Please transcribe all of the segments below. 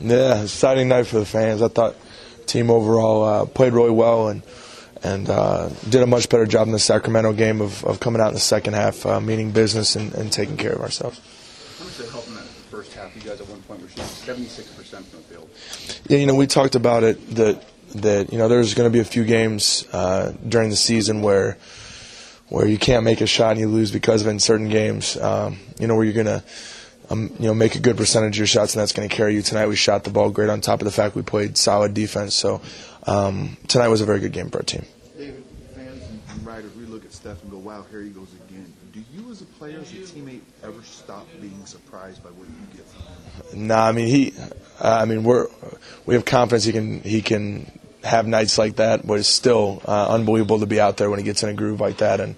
Yeah, exciting night for the fans. I thought team overall uh, played really well and and uh, did a much better job in the Sacramento game of, of coming out in the second half, uh, meaning business and, and taking care of ourselves. How much did it help in that first half? You guys at one point were shooting 76% from the field. Yeah, you know, we talked about it that that you know there's going to be a few games uh, during the season where where you can't make a shot and you lose because of it in certain games. Um, you know, where you're going to um, you know make a good percentage of your shots and that's going to carry you. Tonight we shot the ball great on top of the fact we played solid defense. So um, tonight was a very good game for our team. David, fans and writers, we look at Steph and go, "Wow, here he goes again." Do you, as a player, as a teammate, ever stop being surprised by what you get from him? Nah, I mean he, uh, I mean we're we have confidence he can he can have nights like that, but it's still uh, unbelievable to be out there when he gets in a groove like that, and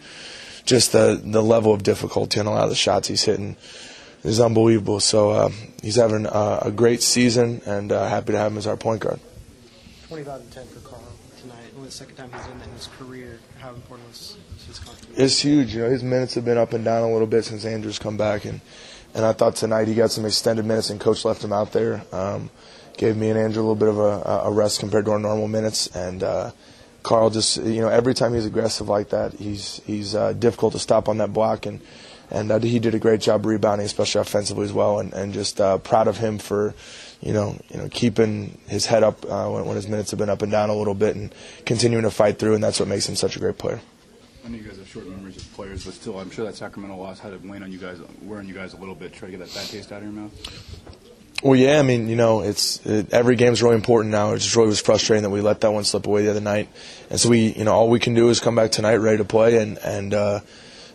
just the the level of difficulty and a lot of the shots he's hitting is unbelievable. So uh, he's having uh, a great season, and uh, happy to have him as our point guard. 25 and 10 for Carl tonight. Only the second time he's in his career. How important was his contribution? It's huge. You know, his minutes have been up and down a little bit since Andrew's come back, and and I thought tonight he got some extended minutes, and coach left him out there. Um, gave me and Andrew a little bit of a, a rest compared to our normal minutes, and uh, Carl just you know every time he's aggressive like that, he's he's uh, difficult to stop on that block, and and uh, he did a great job rebounding, especially offensively as well, and and just uh, proud of him for. You know, you know, keeping his head up uh, when, when his minutes have been up and down a little bit, and continuing to fight through, and that's what makes him such a great player. I know you guys have short memories as players, but still, I'm sure that Sacramento loss had to weigh on you guys, wear on you guys a little bit. Try to get that bad taste out of your mouth. Well, yeah, I mean, you know, it's it, every game's really important now. It just really was frustrating that we let that one slip away the other night, and so we, you know, all we can do is come back tonight ready to play and and uh,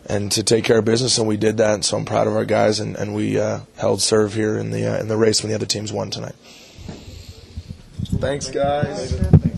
and to take care of business, and we did that. And so I'm proud of our guys, and and we uh, held serve here in the uh, in the race when the other teams won tonight. Thanks, guys.